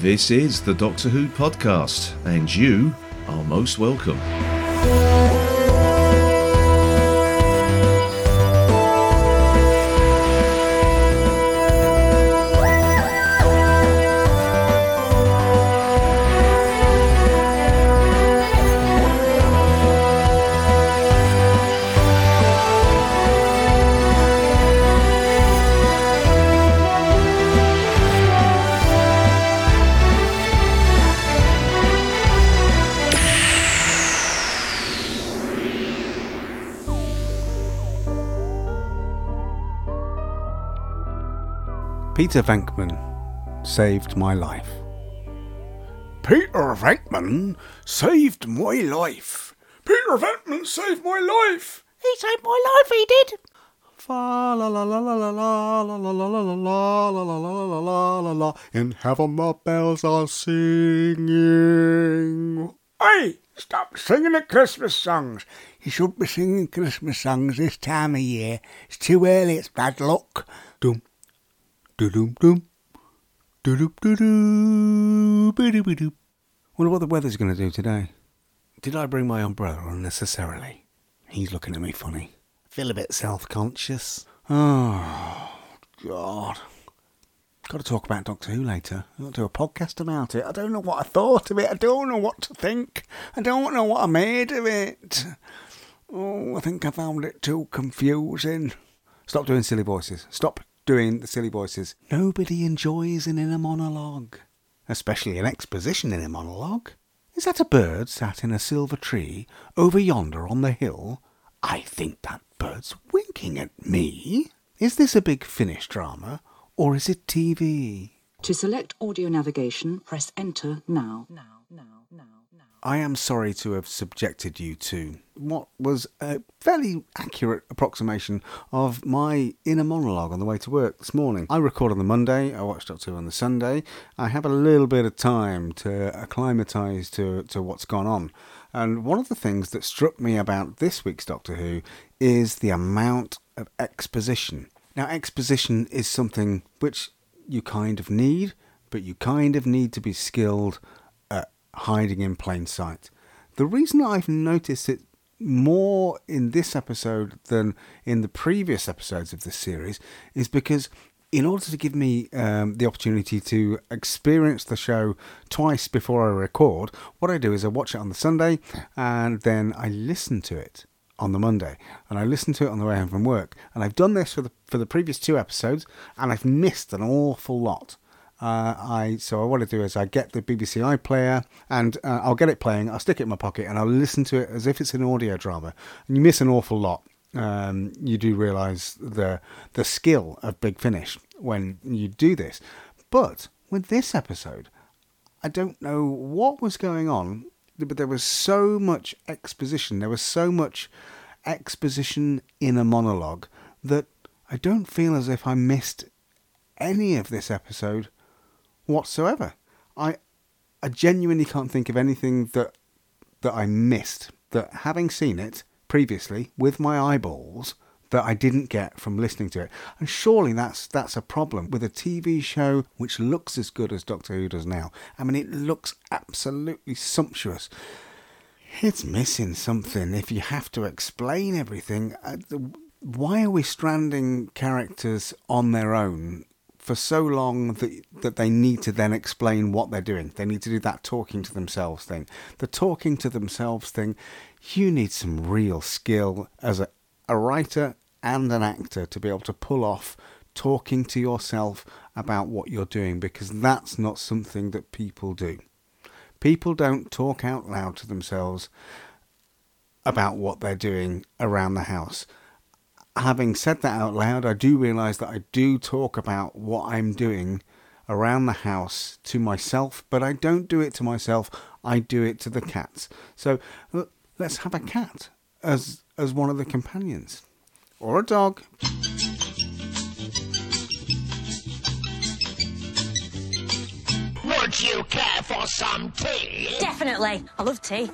This is the Doctor Who podcast, and you are most welcome. Peter Venkman saved my life. Peter Venkman saved my life. Peter Venkman saved my life. He saved my life, he did. In heaven the bells are singing. Hey, stop singing the Christmas songs. You should be singing Christmas songs this time of year. It's too early, it's bad luck. Wonder what the weather's going to do today. Did I bring my umbrella unnecessarily? He's looking at me funny. Feel a bit self-conscious. Oh, God. Got to talk about Doctor Who later. To do a podcast about it. I don't know what I thought of it. I don't know what to think. I don't know what I made of it. Oh, I think I found it too confusing. Stop doing silly voices. Stop doing the silly voices. Nobody enjoys an inner monologue, especially an exposition in a monologue. Is that a bird sat in a silver tree over yonder on the hill? I think that bird's winking at me. Is this a Big Finish drama, or is it TV? To select audio navigation, press enter now. Now. I am sorry to have subjected you to what was a fairly accurate approximation of my inner monologue on the way to work this morning. I record on the Monday, I watch Doctor Who on the Sunday. I have a little bit of time to acclimatise to, to what's gone on. And one of the things that struck me about this week's Doctor Who is the amount of exposition. Now, exposition is something which you kind of need, but you kind of need to be skilled hiding in plain sight. The reason I've noticed it more in this episode than in the previous episodes of this series is because in order to give me um, the opportunity to experience the show twice before I record, what I do is I watch it on the Sunday and then I listen to it on the Monday, and I listen to it on the way home from work. And I've done this for the for the previous two episodes, and I've missed an awful lot. Uh, I so what I do is I get the BBC iPlayer and uh, I'll get it playing. I'll stick it in my pocket and I'll listen to it as if it's an audio drama. And you miss an awful lot. Um, you do realise the the skill of Big Finish when you do this. But with this episode, I don't know what was going on, but there was so much exposition. There was so much exposition in a monologue that I don't feel as if I missed any of this episode whatsoever. I I genuinely can't think of anything that that I missed that having seen it previously with my eyeballs that I didn't get from listening to it. And surely that's that's a problem with a TV show which looks as good as Doctor Who does now. I mean it looks absolutely sumptuous. It's missing something if you have to explain everything. Uh, Why are we stranding characters on their own for so long that that they need to then explain what they're doing. They need to do that talking to themselves thing. The talking to themselves thing, you need some real skill as a, a writer and an actor to be able to pull off talking to yourself about what you're doing because that's not something that people do. People don't talk out loud to themselves about what they're doing around the house having said that out loud, I do realise that I do talk about what I'm doing around the house to myself, but I don't do it to myself. I do it to the cats. So let's have a cat as as one of the companions, or a dog. Would you care for some tea? Definitely. I love tea.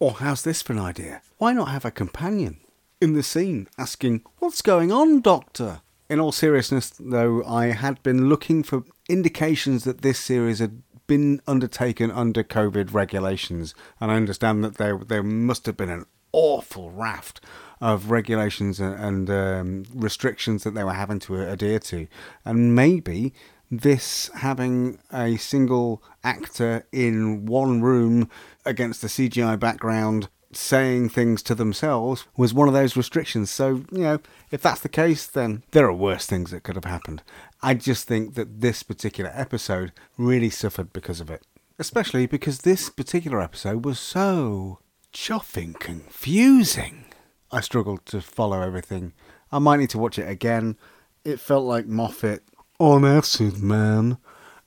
Or how's this for an idea? Why not have a companion in the scene asking, "What's going on, Doctor?" In all seriousness, though, I had been looking for indications that this series had been undertaken under COVID regulations, and I understand that there there must have been an awful raft of regulations and, and um, restrictions that they were having to adhere to, and maybe this having a single actor in one room against a CGI background saying things to themselves was one of those restrictions. So, you know, if that's the case, then there are worse things that could have happened. I just think that this particular episode really suffered because of it. Especially because this particular episode was so chuffing confusing. I struggled to follow everything. I might need to watch it again. It felt like Moffat on acid, man.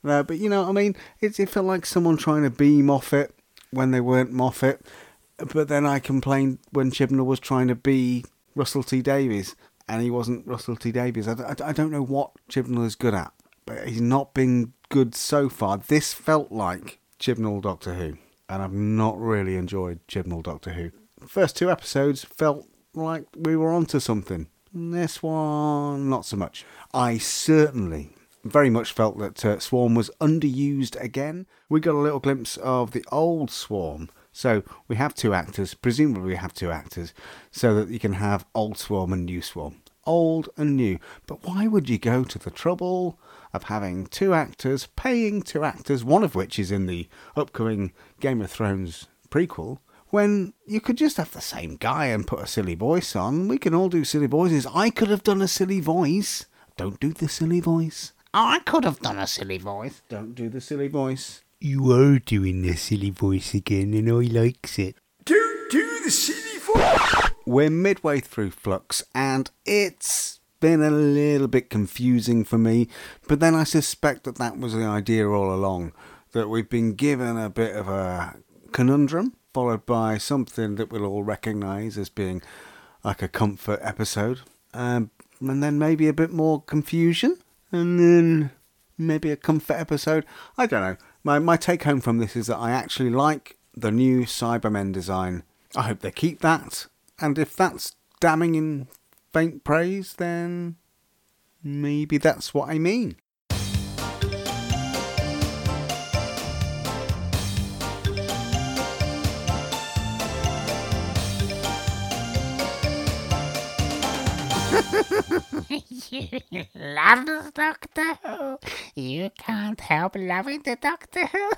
No, but you know, I mean, it, it felt like someone trying to be Moffat when they weren't Moffat. But then I complained when Chibnall was trying to be Russell T Davies, and he wasn't Russell T Davies. I, I, I don't know what Chibnall is good at, but he's not been good so far. This felt like Chibnall Doctor Who, and I've not really enjoyed Chibnall Doctor Who. First two episodes felt like we were onto something. This one, not so much. I certainly very much felt that uh, Swarm was underused again. We got a little glimpse of the old Swarm. So we have two actors, presumably we have two actors, so that you can have old Swarm and new Swarm. Old and new. But why would you go to the trouble of having two actors, paying two actors, one of which is in the upcoming Game of Thrones prequel, when you could just have the same guy and put a silly voice on? We can all do silly voices. I could have done a silly voice. Don't do the silly voice. I could have done a silly voice. Don't do the silly voice. You are doing the silly voice again, and I likes it. Don't do the silly voice. We're midway through Flux, and it's been a little bit confusing for me, but then I suspect that that was the idea all along that we've been given a bit of a conundrum, followed by something that we'll all recognise as being like a comfort episode, um, and then maybe a bit more confusion, and then maybe a comfort episode. I don't know. My my take home from this is that I actually like the new Cybermen design. I hope they keep that. And if that's damning in faint praise, then maybe that's what I mean. You love the Doctor Who. You can't help loving the Doctor Who.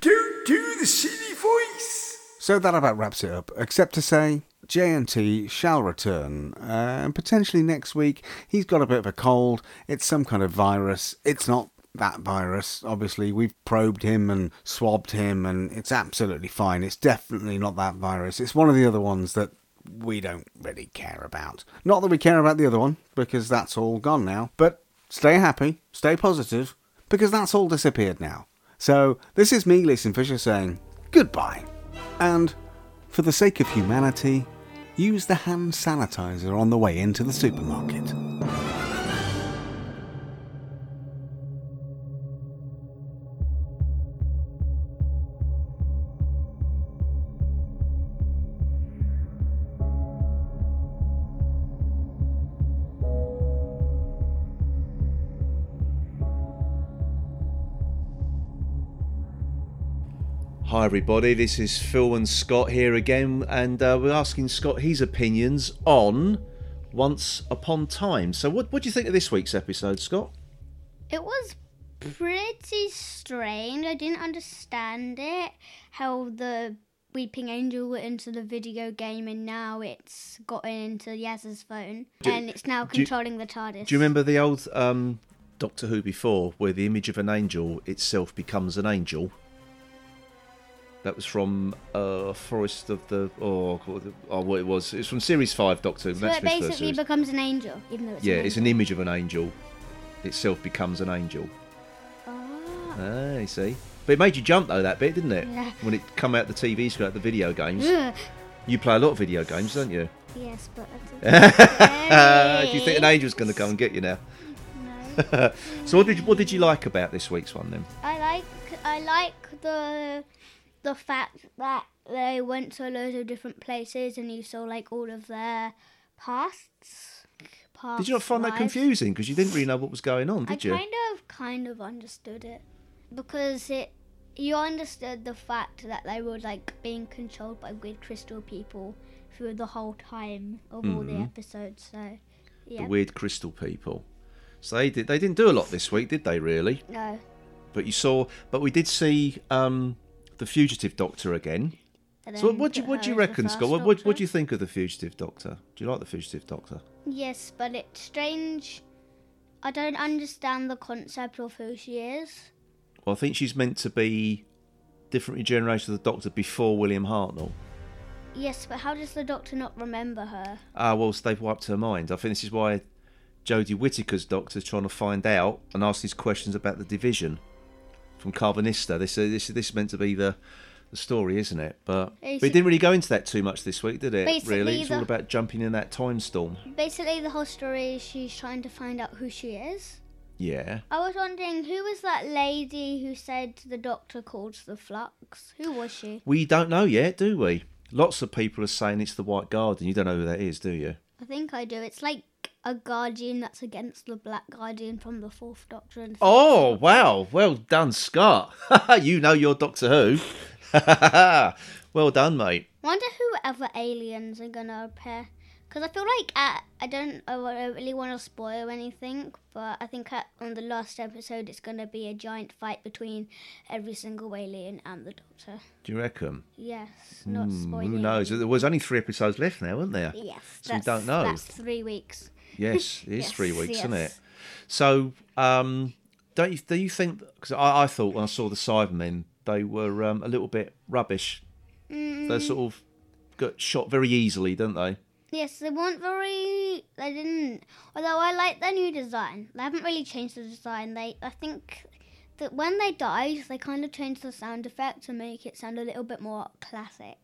Don't do the silly voice. So that about wraps it up, except to say JNT shall return, uh, and potentially next week. He's got a bit of a cold. It's some kind of virus. It's not that virus. Obviously, we've probed him and swabbed him, and it's absolutely fine. It's definitely not that virus. It's one of the other ones that we don't really care about. Not that we care about the other one, because that's all gone now. But stay happy, stay positive, because that's all disappeared now. So, this is me, Leeson Fisher, saying goodbye. And, for the sake of humanity, use the hand sanitizer on the way into the supermarket. Hi, everybody. This is Phil and Scott here again, and uh, we're asking Scott his opinions on Once Upon Time. So, what, what do you think of this week's episode, Scott? It was pretty strange. I didn't understand it. How the Weeping Angel went into the video game and now it's gotten into Yaz's phone Do- and it's now do you- controlling the TARDIS. Do you remember the old um, Doctor Who before, where the image of an angel itself becomes an angel? That was from uh, Forest of the or oh, what it was. It's from Series Five, Doctor. So it basically becomes an angel, even though it's yeah, an it's an image of an angel. Itself becomes an angel. Ah. Ah, you see. But it made you jump though that bit, didn't it? Yeah. When it come out the TV screen, out the video games. You play a lot of video games, don't you? Yes, but Do you think an angel's going to come and get you now? No. so what did you, what did you like about this week's one then? I like I like the the fact that they went to loads of different places and you saw like all of their pasts. Past Did you not find that confusing? Because you didn't really know what was going on, did I you? I kind of, kind of understood it because it. You understood the fact that they were like being controlled by weird crystal people through the whole time of all the episodes. So, yeah. Mm-hmm. The weird crystal people. So they did. They didn't do a lot this week, did they? Really? no. But you saw. But we did see um, the fugitive doctor again. So what do you what do you her as the reckon, Scott? What, what, what do you think of the fugitive doctor? Do you like the fugitive doctor? Yes, but it's strange. I don't understand the concept of who she is. Well, I think she's meant to be different regeneration of the Doctor before William Hartnell. Yes, but how does the Doctor not remember her? Ah, well, so they've wiped her mind. I think this is why Jodie Whittaker's Doctor's trying to find out and ask these questions about the division from Karvanista. This uh, this this is meant to be the the story, isn't it? But, it didn't really go into that too much this week, did it? Basically, really, it's all about jumping in that time storm. Basically, the whole story is she's trying to find out who she is. Yeah. I was wondering who was that lady who said the Doctor calls the flux? Who was she? We don't know yet, do we? Lots of people are saying it's the White Guardian. You don't know who that is, do you? I think I do. It's like a guardian that's against the Black Guardian from the Fourth Doctor. And Oh, wow. Well done, Scott. you know your Doctor Who. well done, mate. Wonder who other aliens are gonna appear. Because I feel like at, I don't I don't really want to spoil anything, but I think at, on the last episode it's gonna be a giant fight between every single alien and the Doctor. Do you reckon? Yes, not Hmm, spoiling. who knows? There was only three episodes left now, weren't there? Yes, So we that's, don't know. That's three weeks. Yes, it is Yes, three weeks, isn't it? So, um, don't you do you think? Because I, I thought when I saw the Cybermen, they were um, a little bit rubbish. Mm. They sort of got shot very easily, don't they? Yes, they weren't very. They didn't. Although I like their new design. They haven't really changed the design. They, I think, that when they died, they kind of changed the sound effect to make it sound a little bit more classic.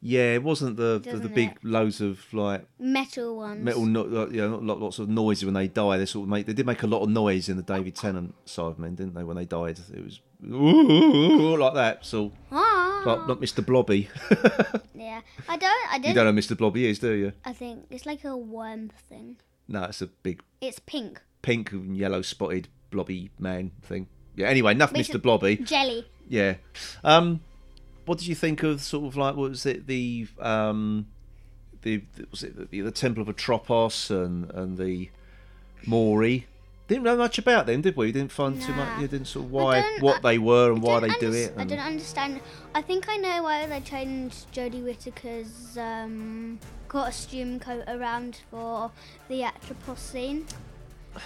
Yeah, it wasn't the the, the big it? loads of like Metal ones. metal, uh, you know, lot- lots of noise when they die. They sort of make they did make a lot of noise in the David Tennant Cybermen, didn't they? When they died, it was like that. So, Ah. like not Mr. Blobby. Yeah, I don't. I don't. You don't know Mr. Blobby is, do you? I think it's like a worm thing. No, it's a big It's pink pink and yellow spotted blobby man thing. Yeah. Anyway, enough Makes Mr. Blobby. jelly. Yeah. Um, what did you think of sort of like what was it the um, the was it the, the Temple of Atropos and and the Mouri? Didn't know much about them, did we? Didn't find too much. You didn't sort of why what I- they were and why they do unders- it. I don't understand. I think I know why they changed Jodie Whittaker's um, costume coat around for the Atropos scene.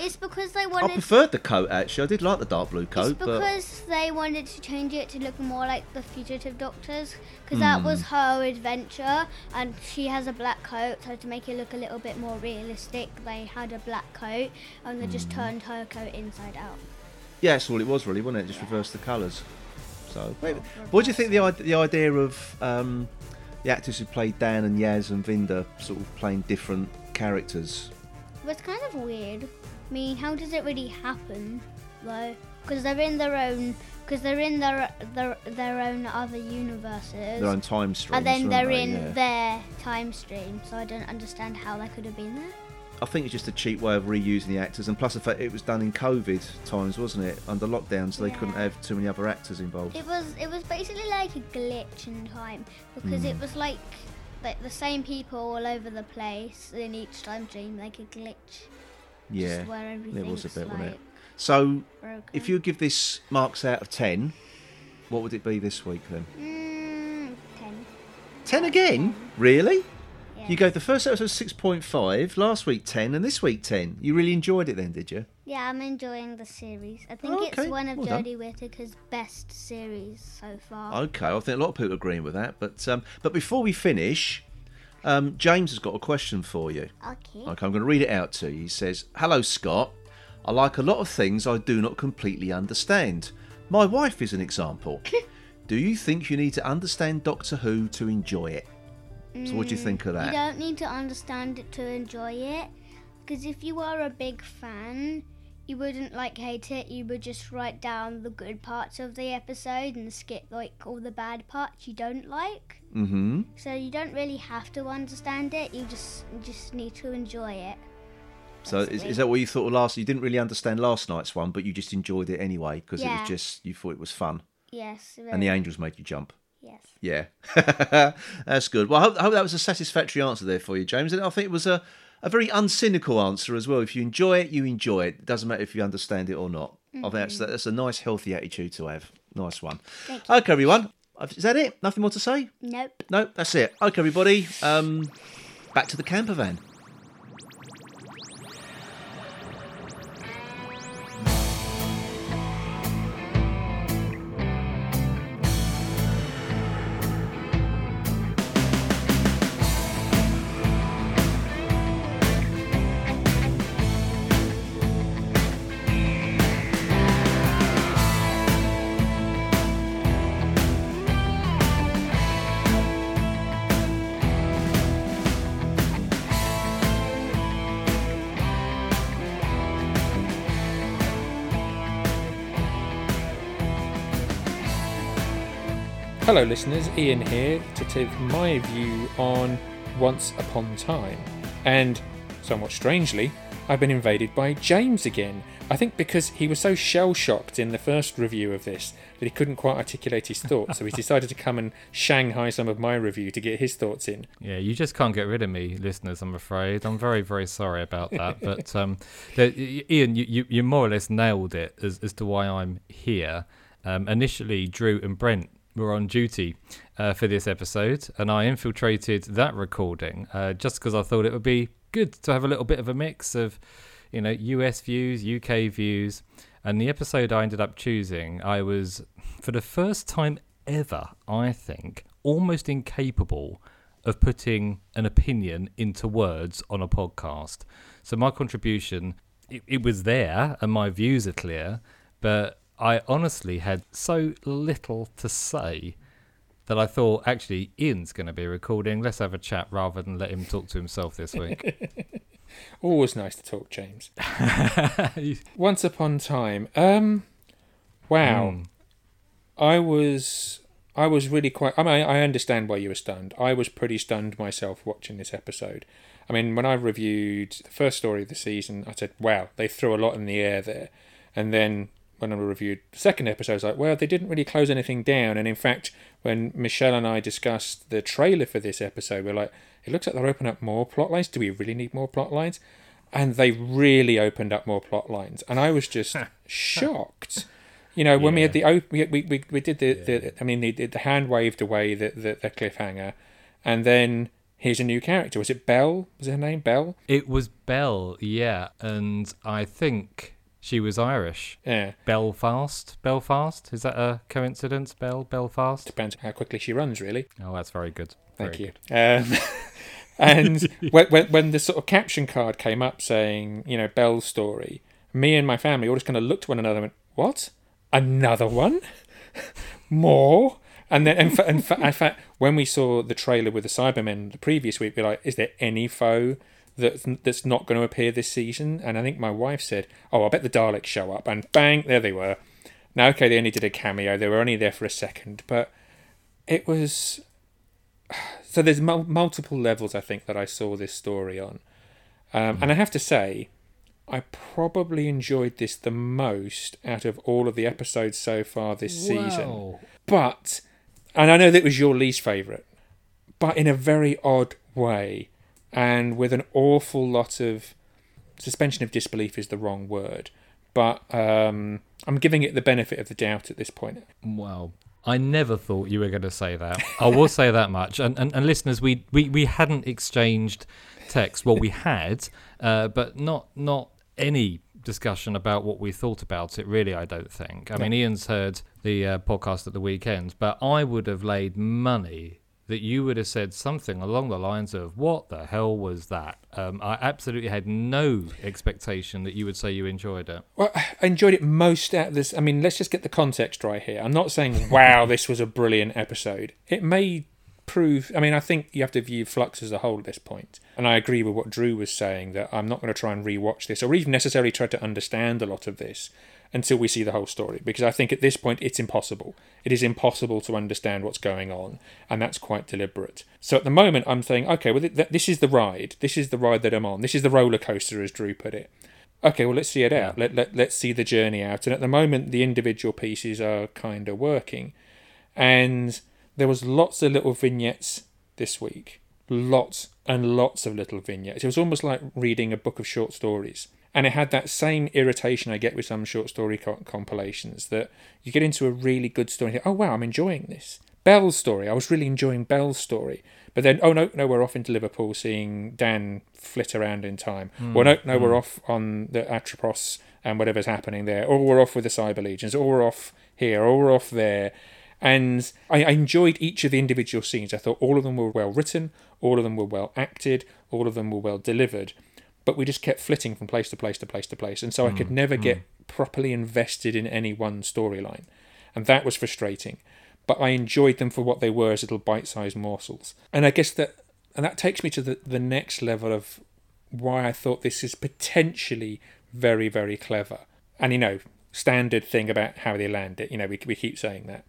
It's because they wanted. I preferred the coat actually. I did like the dark blue It's coat, but because they wanted to change it to look more like the Fugitive Doctors, because that Hmm. was her adventure, and she has a black coat. So to make it look a little bit more realistic, they had a black coat, and they just Hmm. turned her coat inside out. yeah, that's all it was really, wasn't it? Just reverse the colours. So, wait, what do you think the the idea of um, the actors who played Dan and Yaz and Vinder sort of playing different characters? But it's kind of weird. I mean, how does it really happen, though? Because they're in their own, because they're in their, their their own other universes, Their own time streams. and then they're they? in Yeah. their time stream. So I don't understand how they could have been there. I think it's just a cheap way of reusing the actors, and plus the fact it was done in COVID times, wasn't it? Under lockdown, so they couldn't have too many other actors involved. It was it was basically like a glitch in time because Hmm. it was like like the same people all over the place in each time stream, like a glitch. Yeah, it was a bit, wasn't it? So, broken. if you give this marks out of ten, what would it be this week then? mm, Ten again? Really? yeah. You gave the first episode six point five, last week ten, and this week ten. You really enjoyed it then, did you? Yeah, I'm enjoying the series. I think Oh, it's one of Well. Jodie Whittaker's best series so far. Okay, I think a lot of people are agreeing with that. But um, but before we finish, um, James has got a question for you. Okay. Okay, I'm going to read it out to you. He says, Hello, Scott. I like a lot of things I do not completely understand. My wife is an example. do you think you need to understand Doctor Who to enjoy it? So, what do you think of that? You don't need to understand it to enjoy it, because if you are a big fan, you wouldn't like hate it. You would just write down the good parts of the episode and skip like all the bad parts you don't like. Mm-hmm. So you don't really have to understand it. You just you just need to enjoy it. So is, is that what you thought of last? You didn't really understand last night's one, but you just enjoyed it anyway because it was just you thought it was fun, Yes. and the angels made you jump. Yes. Yeah, that's good. Well, I hope, I hope that was a satisfactory answer there for you, James. And I think it was a, a very uncynical answer as well. If you enjoy it, you enjoy it. It doesn't matter if you understand it or not. I think that's, that's a nice, healthy attitude to have. Nice one. Okay, everyone. Is that it? Nothing more to say? Nope. No, that's it. Okay, everybody. Um, back to the camper van. Hello, listeners. Ian here to take my view on Once Upon Time. And, somewhat strangely, I've been invaded by James again. I think because he was so shell shocked in the first review of this that he couldn't quite articulate his thoughts, so he decided to come and Shanghai some of my review to get his thoughts in. Yeah, you just can't get rid of me, listeners. I'm afraid. I'm very, very sorry about that. but um, the, Ian, you, you, you more or less nailed it as, as to why I'm here. Um, initially, Drew and Brent were on duty uh, for this episode, and I infiltrated that recording uh, just because I thought it would be good to have a little bit of a mix of, you know, US views, UK views. And the episode I ended up choosing, I was, for the first time ever, I think, almost incapable of putting an opinion into words on a podcast. So my contribution, it, it was there, and my views are clear, but I honestly had so little to say that I thought actually Ian's going to be recording. Let's have a chat rather than let him talk to himself this week. Always nice to talk, James. Once upon time. Um, wow. Hmm. I was I was really quite. I mean, I understand why you were stunned. I was pretty stunned myself watching this episode. I mean, when I reviewed the first story of the season, I said, "Wow, they threw a lot in the air there," and then when I reviewed the second episode, I was like, "Well, they didn't really close anything down." And in fact, when Michelle and I discussed the trailer for this episode, we're like, "It looks like they're opening up more plot lines. Do we really need more plot lines?" And they really opened up more plot lines, and I was just shocked. You know, when we had the op- we, we, we, we did the, the I mean the the hand waved away the, the the cliffhanger, and then here's a new character. Was it Belle? Was her name Belle? it was Belle, yeah, and I think she was Irish. Yeah, Belfast, Belfast. Is that a coincidence? Bell, Belfast. depends how quickly she runs, really. Oh, that's very good. Thank Very you. Um, and when, when when the sort of caption card came up saying you know Bell's story, me and my family all just kind of looked at one another and went, "What? Another one? More?" And then, and, fa- in fa- in fact, when we saw the trailer with the Cybermen the previous week, we were like, "Is there any foe that's that's not going to appear this season?" And I think my wife said, "Oh, I bet the Daleks show up." And bang, there they were. Now, okay, they only did a cameo; they were only there for a second, but it was so there's mul- multiple levels I think that I saw this story on, um, and I have to say, I probably enjoyed this the most out of all of the episodes so far this season. But, and I know that was your least favourite, but in a very odd way, and with an awful lot of suspension of disbelief is the wrong word, but um, I'm giving it the benefit of the doubt at this point. Wow. I never thought you were going to say that. I will say that much. And, and, and listeners, we, we, we hadn't exchanged text. Well, we had, uh, but not not any discussion about what we thought about it. Really, I don't think. I mean, Ian's heard the uh, podcast at the weekend, but I would have laid money that you would have said something along the lines of "What the hell was that?" Um, I absolutely had no expectation that you would say you enjoyed it. Well, I enjoyed it most of this. I mean, let's just get the context right here. I'm not saying, wow, this was a brilliant episode. It may prove. I mean, I think you have to view Flux as a whole at this point, and I agree with what Drew was saying that I'm not going to try and rewatch this or even necessarily try to understand a lot of this until we see the whole story because I think at this point it's impossible. It is impossible to understand what's going on, and that's quite deliberate. So at the moment, I'm saying, okay, well, th- th- this is the ride. This is the ride that I'm on. This is the roller coaster, as Drew put it. Okay, well, let's see it out. Let, let, let's see the journey out. And at the moment, the individual pieces are kind of working. And there was lots of little vignettes this week. Lots and lots of little vignettes. It was almost like reading a book of short stories. And it had that same irritation I get with some short story co- compilations that you get into a really good story and think, oh, wow, I'm enjoying this. Bell's story, I was really enjoying Bell's story. But then, oh no, no, we're off into Liverpool seeing Dan flit around in time. Mm, Well, no, no, we're mm. off on the Atropos and whatever's happening there, or we're off with the Cyber Legions, or we're off here, or we're off there. And I, I enjoyed each of the individual scenes. I thought all of them were well written, all of them were well acted, all of them were well delivered. But we just kept flitting from place to place to place to place, and so I could Mm, never mm. get properly invested in any one storyline, and that was frustrating. But I enjoyed them for what they were as little bite-sized morsels, and I guess that and that takes me to the the next level of why I thought this is potentially very very clever. And you know, standard thing about how they land it. You know, we we keep saying that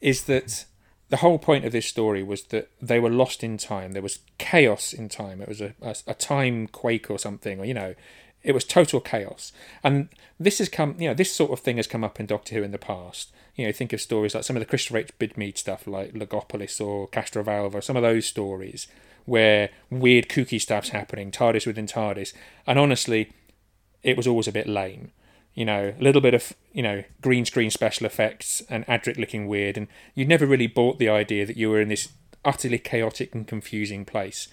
is that the whole point of this story was that they were lost in time. There was chaos in time. It was a, a, a time quake or something, or you know, it was total chaos. And this has come, you know, this sort of thing has come up in Doctor Who in the past. You know, think of stories like some of the Christopher H. Bidmead stuff, like Logopolis or Castrovalva, some of those stories where weird kooky stuff's happening, TARDIS within TARDIS. And honestly, it was always a bit lame. You know, a little bit of, you know, green screen special effects and Adric looking weird, and you never really bought the idea that you were in this utterly chaotic and confusing place.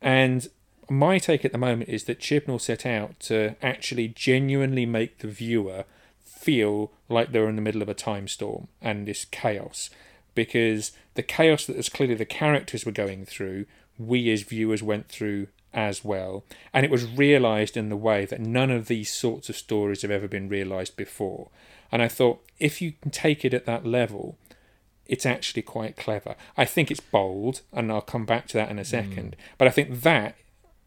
And my take at the moment is that Chibnall set out to actually genuinely make the viewer feel like they're in the middle of a time storm and this chaos. Because the chaos that was clearly the characters were going through, we as viewers went through as well. And it was realised in the way that none of these sorts of stories have ever been realised before. And I thought, if you can take it at that level, it's actually quite clever. I think it's bold, and I'll come back to that in a second. But I think that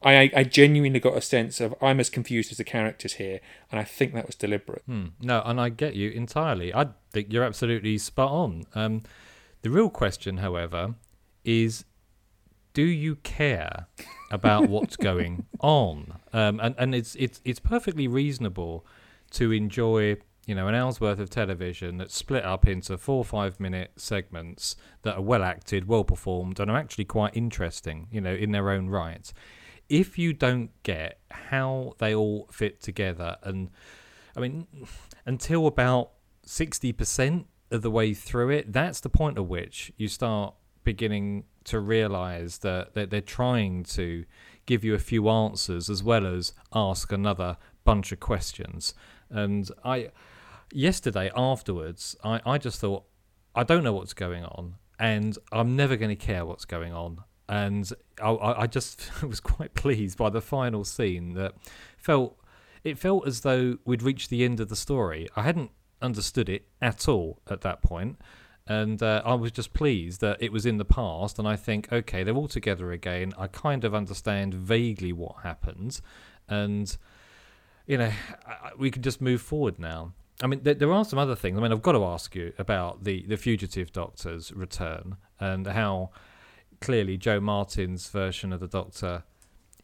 I, I genuinely got a sense of I'm as confused as the characters here, and I think that was deliberate. Hmm. No, and I get you entirely. I think you're absolutely spot on. Um, the real question, however, is do you care about what's going on? Um, and and it's it's it's perfectly reasonable to enjoy you know an hour's worth of television that's split up into four or five minute segments that are well acted, well performed, and are actually quite interesting. You know, in their own right. If you don't get how they all fit together, and I mean, until about sixty percent of the way through it, that's the point at which you start beginning to realize that, that they're trying to give you a few answers as well as ask another bunch of questions. And I, yesterday afterwards, I, I just thought, I don't know what's going on, and I'm never going to care what's going on. And I, I I just was quite pleased by the final scene that felt it felt as though we'd reached the end of the story. I hadn't understood it at all at that point, and uh, I was just pleased that it was in the past. And I think, okay, they're all together again. I kind of understand vaguely what happened, and you know, I- we can just move forward now. I mean, there, there are some other things. I mean, I've got to ask you about the the fugitive Doctor's return and how clearly Jo Martin's version of the Doctor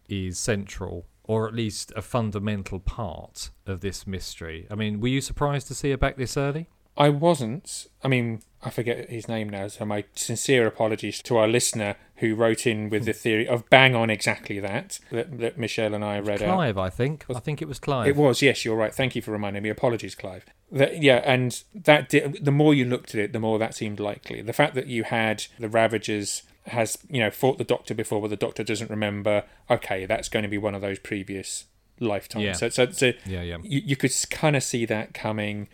is central, or at least a fundamental part of this mystery. I mean, were you surprised to see her back this early? I wasn't. I mean, I forget his name now, so my sincere apologies to our listener who wrote in with the hmm. theory of bang on exactly that that, that Michelle and I read out. Clive, I think. I think it was Clive. It was, yes, you're right. Thank you for reminding me. Apologies, Clive. That, yeah, and that the more you looked at it, the more that seemed likely. The fact that you had the Ravagers has you know fought the Doctor before, but the Doctor doesn't remember. Okay, that's going to be one of those previous lifetimes. Yeah. So, so, so Yeah, yeah. You, you could kind of see that coming.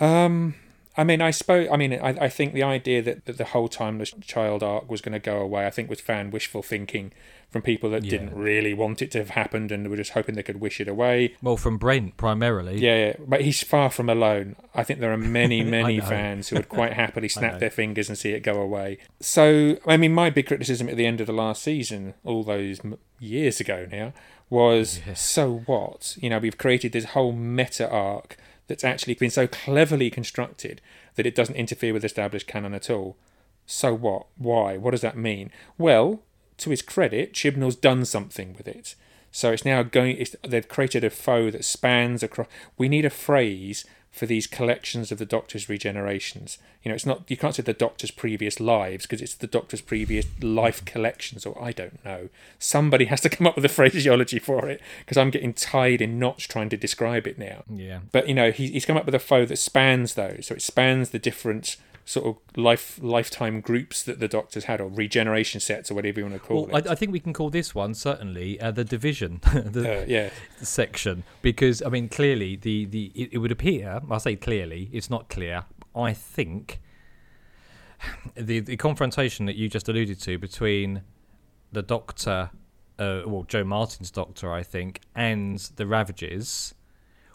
Um, I mean, I suppose. I mean, I, I think the idea that, that the whole timeless child arc was going to go away, I think, was fan wishful thinking from people that Yeah. didn't really want it to have happened and were just hoping they could wish it away. Well, from Brent primarily. Yeah, yeah, but he's far from alone. I think there are many, many fans who would quite happily snap their fingers and see it go away. So, I mean, my big criticism at the end of the last season, all those years ago now, was so what? You know, we've created this whole meta arc that's actually been so cleverly constructed that it doesn't interfere with established canon at all. So what? Why? What does that mean? Well, to his credit, Chibnall's done something with it. So it's now going. It's, they've created a foe that spans across. We need a phrase for these collections of the Doctor's regenerations. You know, it's not. You can't say the Doctor's previous lives because it's the Doctor's previous life collections, or I don't know. Somebody has to come up with a phraseology for it because I'm getting tied in knots trying to describe it now. Yeah. But you know, he, he's come up with a foe that spans those. So it spans the different sort of life lifetime groups that the Doctor's had, or regeneration sets, or whatever you want to call Well, it. I, I think we can call this one certainly uh, the division, the Uh, yeah. section, because I mean, clearly the the it, it would appear. I say clearly, it's not clear. I think the the confrontation that you just alluded to between the Doctor, uh, well, Jo Martin's Doctor, I think, and the Ravagers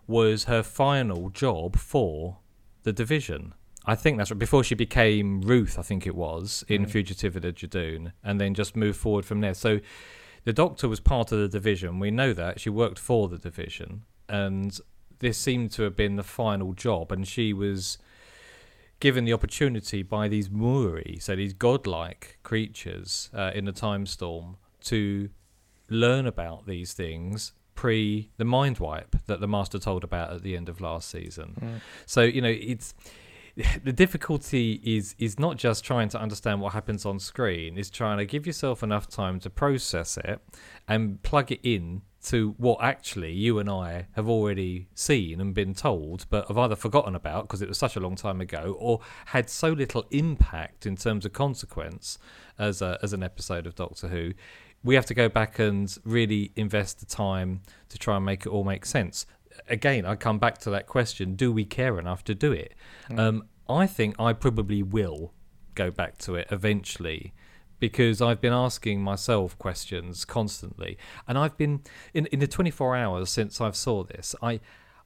was her final job for the division. I think that's right. Before she became Ruth, I think it was in Mm. Fugitive of the Judoon, and then just moved forward from there. So the Doctor was part of the division. We know that she worked for the division, and this seemed to have been the final job. And she was given the opportunity by these Mouri, so these godlike creatures uh, in the time storm, to learn about these things pre the mind wipe that the master told about at the end of last season. Mm. So you know it's the difficulty is is not just trying to understand what happens on screen is trying to give yourself enough time to process it and plug it in to what actually you and I have already seen and been told but have either forgotten about because it was such a long time ago or had so little impact in terms of consequence as a, as an episode of Doctor Who we have to go back and really invest the time to try and make it all make sense again, I come back to that question: Do we care enough to do it? Mm. Um, I think I probably will go back to it eventually because I've been asking myself questions constantly, and I've been in in the 24 hours since I've saw this. I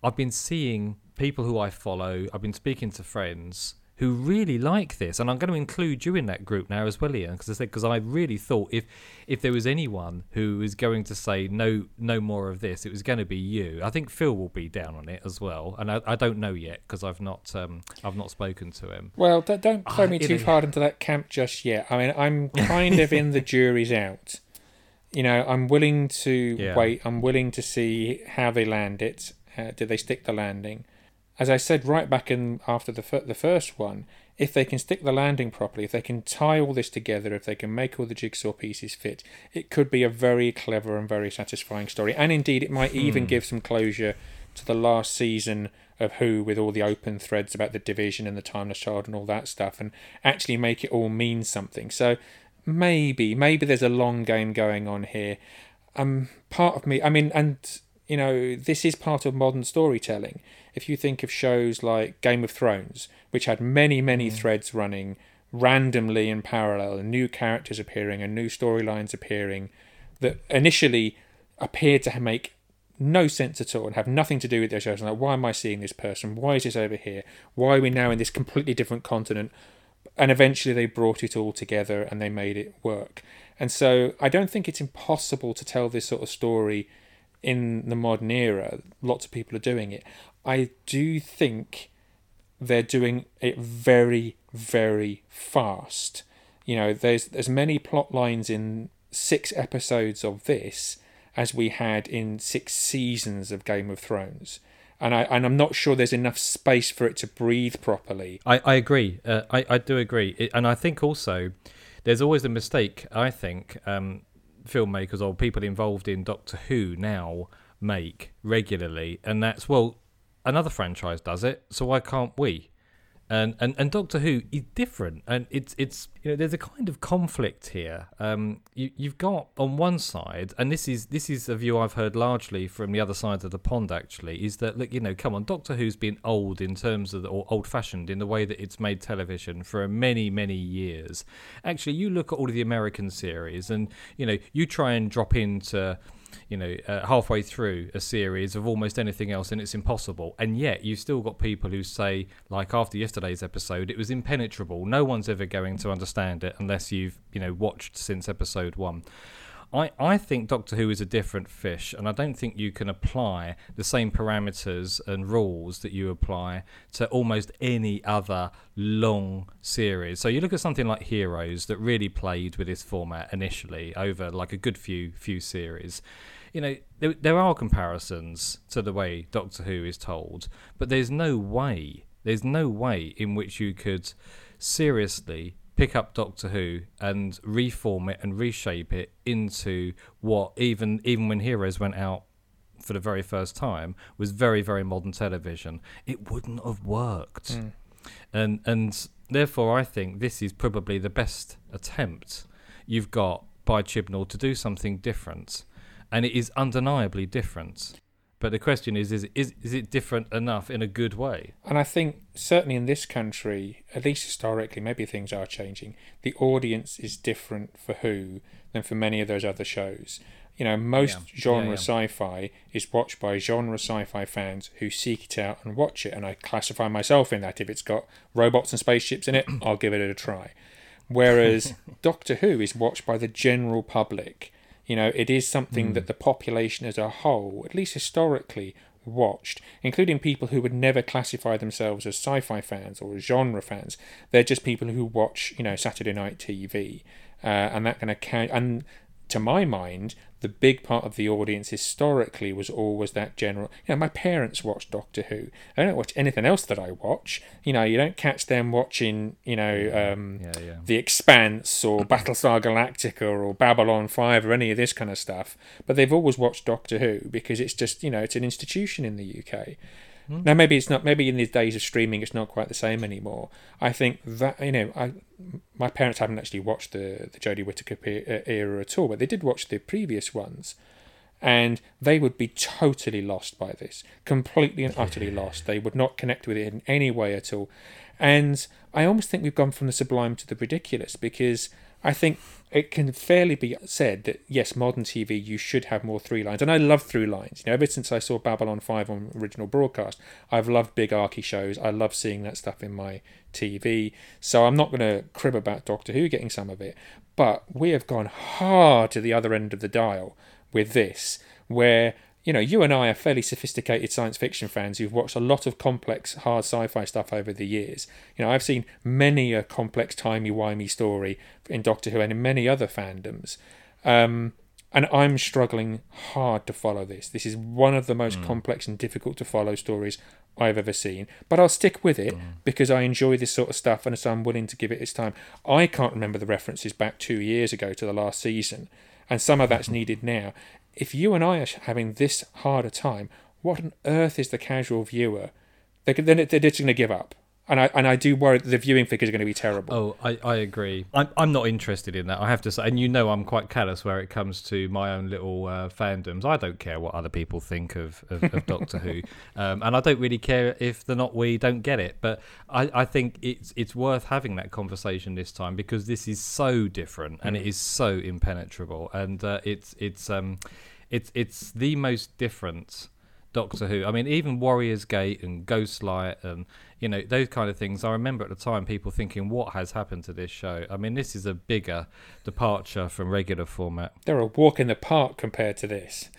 I've been seeing people who I follow. I've been speaking to friends who really like this, and I'm going to include you in that group now as well, Ian, because I said because I really thought if if there was anyone who was going to say no no more of this, it was going to be you. I think Phil will be down on it as well, and I, I don't know yet because I've not um I've not spoken to him. Well, don't, don't throw me too hard into that camp just yet. I mean, I'm kind of in the jury's out. You know, I'm willing to Yeah. wait. I'm willing to see how they land it. Uh, do they stick the landing? As I said right back in after the fir- the first one, if they can stick the landing properly, if they can tie all this together, if they can make all the jigsaw pieces fit, it could be a very clever and very satisfying story. And indeed, it might even Hmm. give some closure to the last season of Who with all the open threads about the division and the timeless child and all that stuff, and actually make it all mean something. So maybe, maybe there's a long game going on here. Um, part of me, I mean, and you know, this is part of modern storytelling. If you think of shows like Game of Thrones, which had many, many mm. threads running randomly in parallel, and new characters appearing and new storylines appearing, that initially appeared to make no sense at all and have nothing to do with their shows. Like, why am I seeing this person? Why is this over here? Why are we now in this completely different continent? And eventually they brought it all together and they made it work. And so I don't think it's impossible to tell this sort of story in the modern era. Lots of people are doing it. I do think they're doing it very, very fast. You know, there's as many plot lines in six episodes of this as we had in six seasons of Game of Thrones. And I and I'm not sure there's enough space for it to breathe properly. I, I agree. Uh, I, I do agree. It, and I think also there's always a mistake, I think, um, filmmakers or people involved in Doctor Who now make regularly. And that's, well, another franchise does it, so why can't we? And, and and Doctor Who is different, and it's it's you know there's a kind of conflict here. Um, you you've got on one side, and this is this is a view I've heard largely from the other side of the pond. Actually, is that look you know come on, Doctor Who's been old in terms of the, or old fashioned in the way that it's made television for many many years. Actually, you look at all of the American series, and you know you try and drop into you know, uh, halfway through a series of almost anything else, and it's impossible. And yet, you've still got people who say, like after yesterday's episode, it was impenetrable. No one's ever going to understand it unless you've, you know, watched since episode one. I, I think Doctor Who is a different fish, and I don't think you can apply the same parameters and rules that you apply to almost any other long series. So you look at something like Heroes that really played with this format initially over like a good few few series. You know, there, there are comparisons to the way Doctor Who is told, but there's no way, there's no way in which you could seriously pick up Doctor Who and reform it and reshape it into what even even when Heroes went out for the very first time was very very modern television. It wouldn't have worked, Mm. and and therefore I think this is probably the best attempt you've got by Chibnall to do something different, and it is undeniably different. But the question is, is is is it different enough in a good way? And I think certainly in this country, at least historically, maybe things are changing. The audience is different for Who than for many of those other shows. You know, most Yeah. genre Yeah, yeah. sci-fi is watched by genre sci-fi fans who seek it out and watch it, and I classify myself in that. If it's got robots and spaceships in it, I'll give it a try. Whereas Doctor Who is watched by the general public. You know, it is something Mm. that the population as a whole, at least historically, watched, including people who would never classify themselves as sci-fi fans or genre fans. They're just people who watch, you know, Saturday night TV, uh, and that kind of count. And to my mind, the big part of the audience historically was always that general. You know, my parents watched Doctor Who. I don't watch anything else that I watch. You know, you don't catch them watching, you know, um, Yeah, yeah. The Expanse or Battlestar Galactica or Babylon 5 or any of this kind of stuff. But they've always watched Doctor Who because it's just, you know, it's an institution in the UK. Now maybe it's not. Maybe in these days of streaming, it's not quite the same anymore. I think that you know, I my parents haven't actually watched the the Jodie Whittaker uh, era at all, but they did watch the previous ones, and they would be totally lost by this, completely and utterly lost. They would not connect with it in any way at all, and I almost think we've gone from the sublime to the ridiculous because I think it can fairly be said that yes, modern TV you should have more through lines, and I love through lines. You know, ever since I saw Babylon Five on original broadcast, I've loved big archy shows. I love seeing that stuff in my TV. So I'm not going to crib about Doctor Who getting some of it, but we have gone hard to the other end of the dial with this, where you know, you and I are fairly sophisticated science fiction fans who've watched a lot of complex, hard sci-fi stuff over the years. You know, I've seen many a complex, timey-wimey story in Doctor Who and in many other fandoms. Um, and I'm struggling hard to follow this. This is one of the most complex and difficult to follow stories I've ever seen. But I'll stick with it because I enjoy this sort of stuff and so I'm willing to give it its time. I can't remember the references back two years ago to the last season, and some of that's needed now. If you and I are having this hard a time, what on earth is the casual viewer? They're, they're, they're just going to give up. And I, and I do worry that the viewing figures are going to be terrible. Oh, I, I agree. I'm, I'm not interested in that. I have to say, and you know, I'm quite callous where it comes to my own little uh, fandoms. I don't care what other people think of, of, of Doctor Who, um, and I don't really care if the not we don't get it. But I, I think it's it's worth having that conversation this time because this is so different and it is so impenetrable, and uh, it's it's um it's it's the most different Doctor Who. I mean, even Warriors Gate and Ghostlight and you know those kind of things. I remember at the time people thinking, "What has happened to this show?" I mean, this is a bigger departure from regular format. They're a walk in the park compared to this.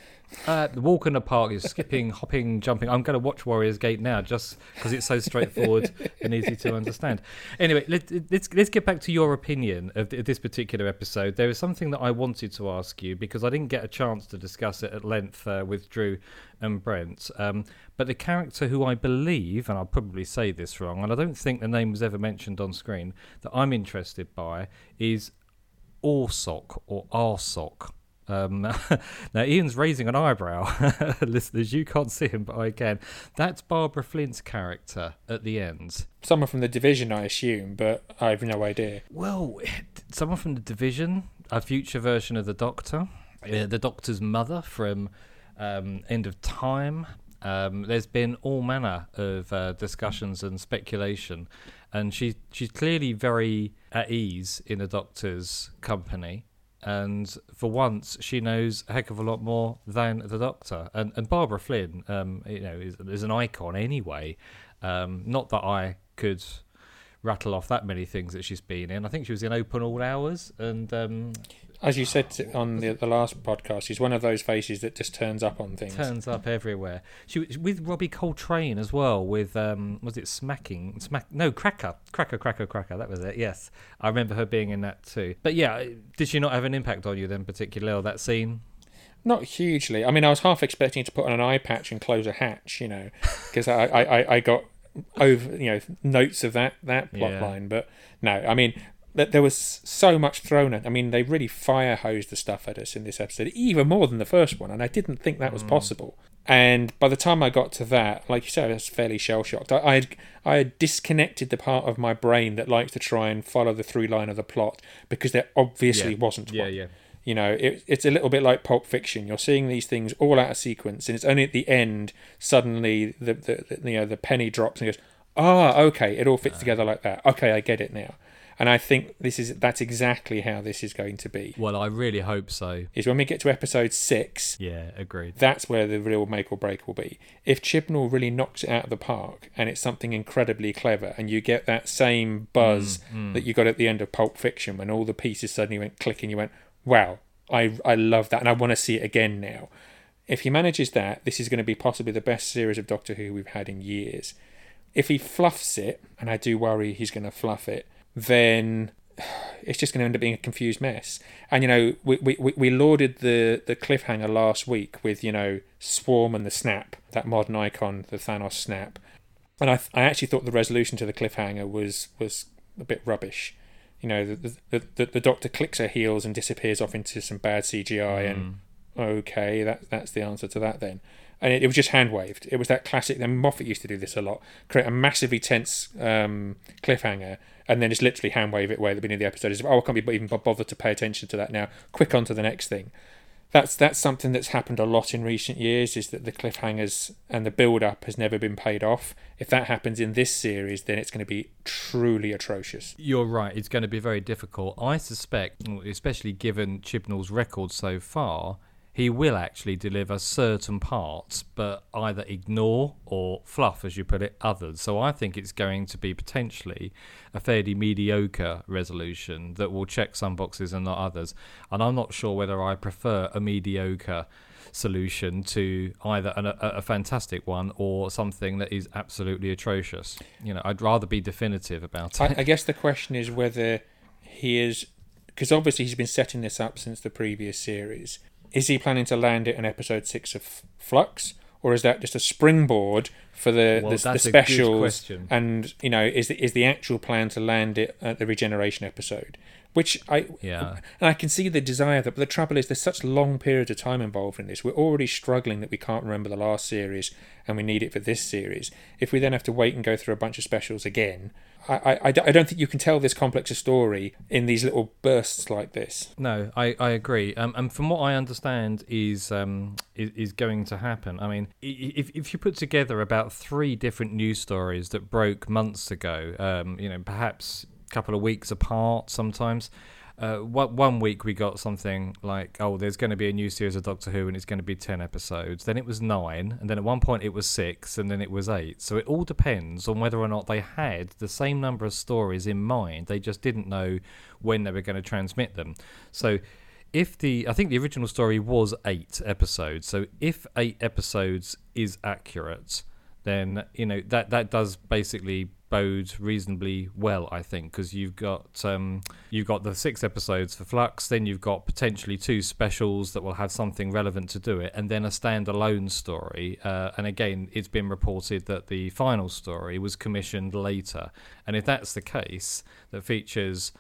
Uh, the walk in the park is skipping, hopping, jumping. I'm going to watch Warriors Gate now just because it's so straightforward and easy to understand. Anyway, let, let's let's get back to your opinion of th- this particular episode. There is something that I wanted to ask you because I didn't get a chance to discuss it at length uh, with Drew and Brent. Um, but the character who I believe, and I'll probably say this wrong, and I don't think the name was ever mentioned on screen, that I'm interested by is Orsock or Arsok. Um, now, Ian's raising an eyebrow. Listeners, you can't see him, but I can. That's Barbara Flynn's character at the end. Someone from the division, I assume, but I have no idea. Well, someone from the division, a future version of the Doctor, uh, the Doctor's mother from um, End of Time. Um, there's been all manner of uh, discussions and speculation, and she she's clearly very at ease in the Doctor's company. And for once, she knows a heck of a lot more than the Doctor. And and Barbara Flynn, um, you know, is, is an icon anyway. Um, not that I could rattle off that many things that she's been in. I think she was in Open All Hours, and um, As you said on the, the last podcast, she's one of those faces that just turns up on things. turns up everywhere. She was with Robbie Coltrane as well. With um, was it Smacking? Smack? No, Cracker, Cracker, Cracker, Cracker. That was it. Yes, I remember her being in that too. But yeah, did she not have an impact on you then, particularly or that scene? Not hugely. I mean, I was half expecting to put on an eye patch and close a hatch, you know, because I, I, I- I got over, you know, notes of that that plot Yeah. line. But no, I mean, th- there was so much thrown at. I mean, they really fire hosed the stuff at us in this episode, even more than the first one, and I didn't think that was possible. And by the time I got to that, like you said, I was fairly shell shocked. I, I had I had disconnected the part of my brain that likes to try and follow the through line of the plot because there obviously Yeah. wasn't Yeah, one. yeah. yeah. You know, it, it's a little bit like Pulp Fiction. You're seeing these things all out of sequence, and it's only at the end suddenly the, the, the you know the penny drops and goes, ah, okay, it all fits together like that. Okay, I get it now. And I think this is that's exactly how this is going to be. Well, I really hope so. Is when we get to episode six, Yeah, agreed. that's where the real make or break will be. If Chibnall really knocks it out of the park and it's something incredibly clever, and you get that same buzz Mm, mm. that you got at the end of Pulp Fiction when all the pieces suddenly went click and you went, wow, I, I love that and I want to see it again now. If he manages that, this is going to be possibly the best series of Doctor Who we've had in years. If he fluffs it, and I do worry he's going to fluff it, then it's just going to end up being a confused mess. And you know, we we, we- lauded the the cliffhanger last week with you know Swarm and the Snap, that modern icon, the Thanos Snap. And I I actually thought the resolution to the cliffhanger was was a bit rubbish. You know, the the, the, the Doctor clicks her heels and disappears off into some bad CGI, and okay, that that's the answer to that then. And it, it was just hand waved. It was that classic. And Moffat used to do this a lot: create a massively tense um, cliffhanger, and then just literally hand wave it away at the beginning of the episode. If, oh, I can't be even bothered to pay attention to that now. Quick on to the next thing. That's that's something that's happened a lot in recent years. Is that the cliffhangers and the build up has never been paid off. If that happens in this series, then it's going to be truly atrocious. You're right. It's going to be very difficult. I suspect, especially given Chibnall's record so far, he will actually deliver certain parts, but either ignore or fluff, as you put it, others. So I think it's going to be potentially a fairly mediocre resolution that will check some boxes and not others. And I'm not sure whether I prefer a mediocre solution to either an, a, a fantastic one or something that is absolutely atrocious. You know, I'd rather be definitive about it. I, I guess the question is whether he is, because obviously he's been setting this up since the previous series. Is he planning to land it in episode six of Flux, or is that just a springboard for the Well, the, the that's a good specials? And you know, is the, is the actual plan to land it at the regeneration episode? Which I Yeah. and I can see the desire that, but the trouble is there's such long periods of time involved in this. We're already struggling that we can't remember the last series, and we need it for this series. If we then have to wait and go through a bunch of specials again, I, I, I don't- think you can tell this complex a story in these little bursts like this. No, I, I agree. Um, and from what I understand is um is, is going to happen. I mean, if if you put together about three different news stories that broke months ago, um, you know, perhaps a couple of weeks apart sometimes. Uh, one one week we got something like, oh, there's going to be a new series of Doctor Who and it's going to be 10 episodes. Then it was nine, and then at one point it was six, and then it was eight. So it all depends on whether or not they had the same number of stories in mind. They just didn't know when they were going to transmit them. So if the, I think the original story was eight episodes. So if eight episodes is accurate, then you know that that does basically bode reasonably well, I think, because you've got um, you've got the six episodes for Flux, then you've got potentially two specials that will have something relevant to do it, and then a standalone story. Uh, and again, it's been reported that the final story was commissioned later, and if that's the case, that features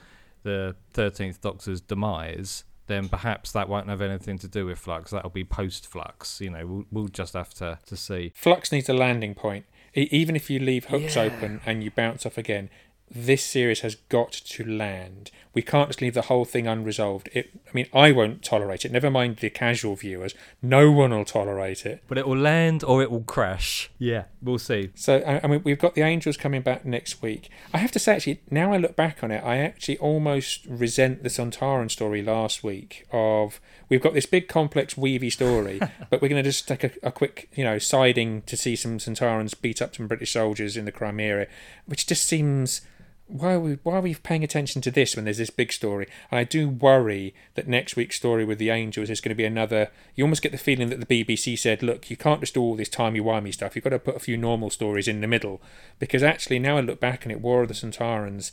the Thirteenth Doctor's demise. Then perhaps that won't have anything to do with Flux. That'll be post Flux. You know, we'll, we'll just have to, to see. Flux needs a landing point. E- even if you leave hooks Yeah. open and you bounce off again, this series has got to land. We can't just leave the whole thing unresolved. It, I mean, I won't tolerate it. Never mind the casual viewers. No one will tolerate it. But it will land or it will crash. Yeah, we'll see. So, I, I mean, we've got the Angels coming back next week. I have to say, actually, now I look back on it, I actually almost resent the Sontaran story last week. Of we've got this big, complex, weavy story, but we're going to just take a, a quick, you know, siding to see some Sontarans beat up some British soldiers in the Crimea, which just seems. Why are we why are we paying attention to this when there's this big story? And I do worry that next week's story with the Angels is going to be another. You almost get the feeling that the BBC said, "Look, you can't just do all this timey wimey stuff. You've got to put a few normal stories in the middle." Because actually, now I look back and it, War of the Sontarans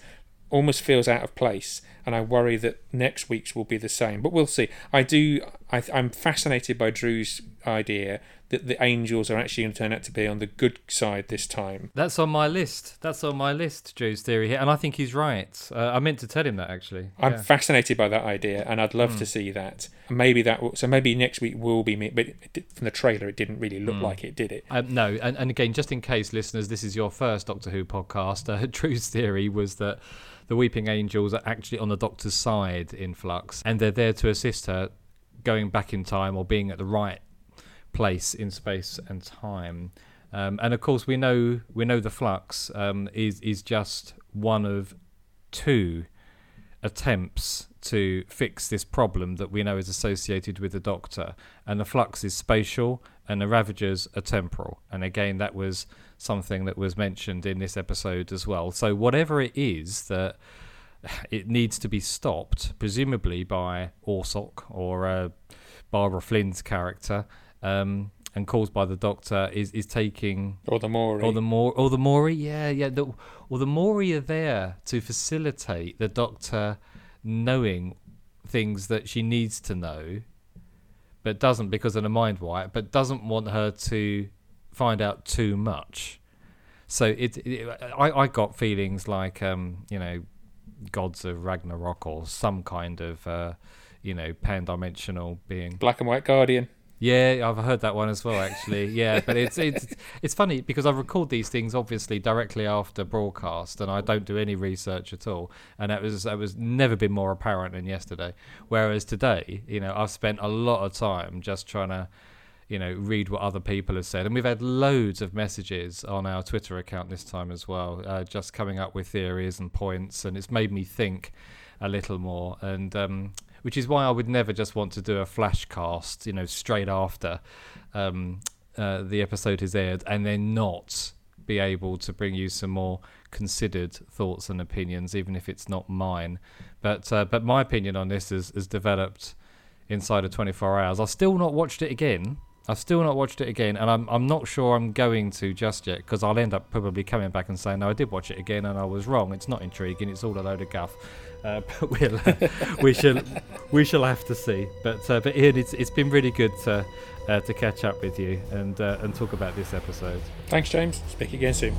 almost feels out of place, and I worry that next week's will be the same. But we'll see. I do. I, I'm fascinated by Drew's idea that the Angels are actually going to turn out to be on the good side this time. That's on my list. That's on my list, Joe's theory here. And I think he's right. Uh, I meant to tell him that, actually. I'm Yeah. fascinated by that idea, and I'd love to see that. Maybe that. Will, so maybe next week will be me. But from the trailer, it didn't really look like it, did it? Um, no, and, and again, just in case listeners, this is your first Doctor Who podcast. Uh, Drew's theory was that the Weeping Angels are actually on the Doctor's side in Flux, and they're there to assist her going back in time or being at the right place in space and time. Um, and of course, we know we know the Flux um, is is just one of two attempts to fix this problem that we know is associated with the Doctor. And the flux is spatial, and the Ravagers are temporal. And again, that was something that was mentioned in this episode as well. So, whatever it is that it needs to be stopped, presumably by Orsoc or uh, Barbara Flynn's character. Um, and caused by the Doctor is, is taking Or the Mouri. or the more or the Mouri, yeah, yeah. The, or the Maury are there to facilitate the Doctor knowing things that she needs to know, but doesn't because of the mind wipe, but doesn't want her to find out too much. So it, it I, I got feelings like um, you know, gods of Ragnarok or some kind of uh, you know, pan-dimensional being. Black and White Guardian. Yeah, I've heard that one as well, actually. Yeah, but it's it's it's funny because I record these things obviously directly after broadcast, and I don't do any research at all. And that was that was never been more apparent than yesterday. Whereas today, you know, I've spent a lot of time just trying to, you know, read what other people have said, and we've had loads of messages on our Twitter account this time as well, uh, just coming up with theories and points, and it's made me think a little more and. Um, which is why I would never just want to do a flash cast, you know, straight after um, uh, the episode is aired, and then not be able to bring you some more considered thoughts and opinions, even if it's not mine. But uh, but my opinion on this is has developed inside of 24 hours. I've still not watched it again. I've still not watched it again, and I'm I'm not sure I'm going to just yet because I'll end up probably coming back and saying no, I did watch it again and I was wrong. It's not intriguing. It's all a load of guff. Uh, but we'll, we shall we shall have to see. But uh, but Ian, it's it's been really good to uh, to catch up with you and uh, and talk about this episode. Thanks, James. Speak again soon.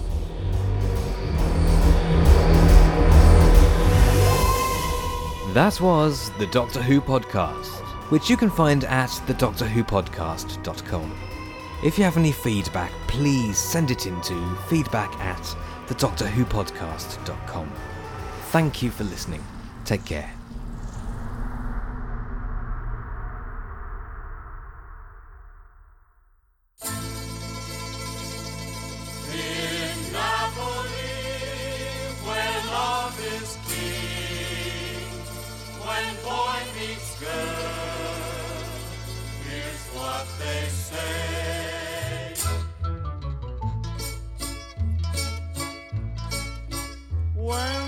That was the Doctor Who podcast, which you can find at thedoctorwhopodcast.com. If you have any feedback, please send it in to feedback at thedoctorwhopodcast.com. Thank you for listening. Take care.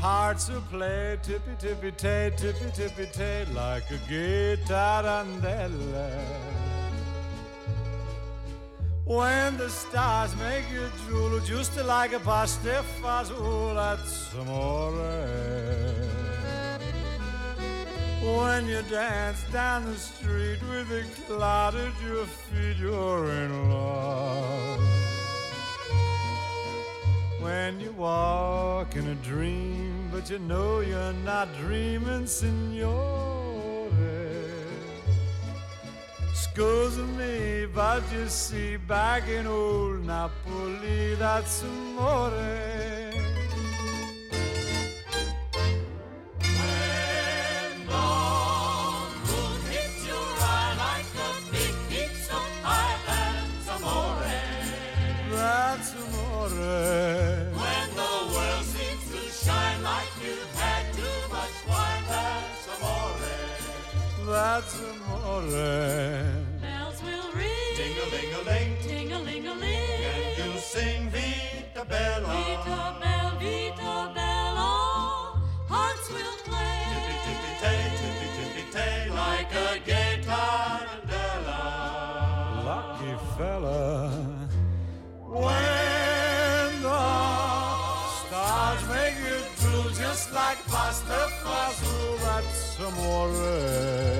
Hearts will play tippy tippy tay, tippy tippy tay, like a tarantella. When the stars make you drool, just like a pasta fazool, that's amore. When you dance down the street with a cloud at your feet, you're in love. When you walk in a dream, but you know you're not dreaming, signore. Scusa me, but you see, back in old Napoli, that's amore. That's amore. Bells will ring, ting-a-ling-a-ling, ting-a-ling-a-ling, and you'll sing Vita Bella, Vita Bella, Vita Bella. Hearts will play, tippy-tippy-tay, tippy-tippy-tay, like a gay tarantella. Lucky fella. When the stars make you drool just like pasta fazool, that's amore.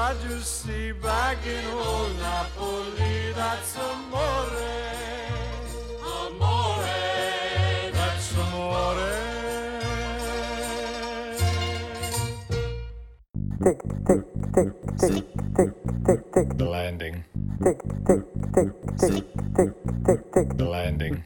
Me, but you see, back in old Napoli, that's amore. Amore, That's amore. The landing. The landing.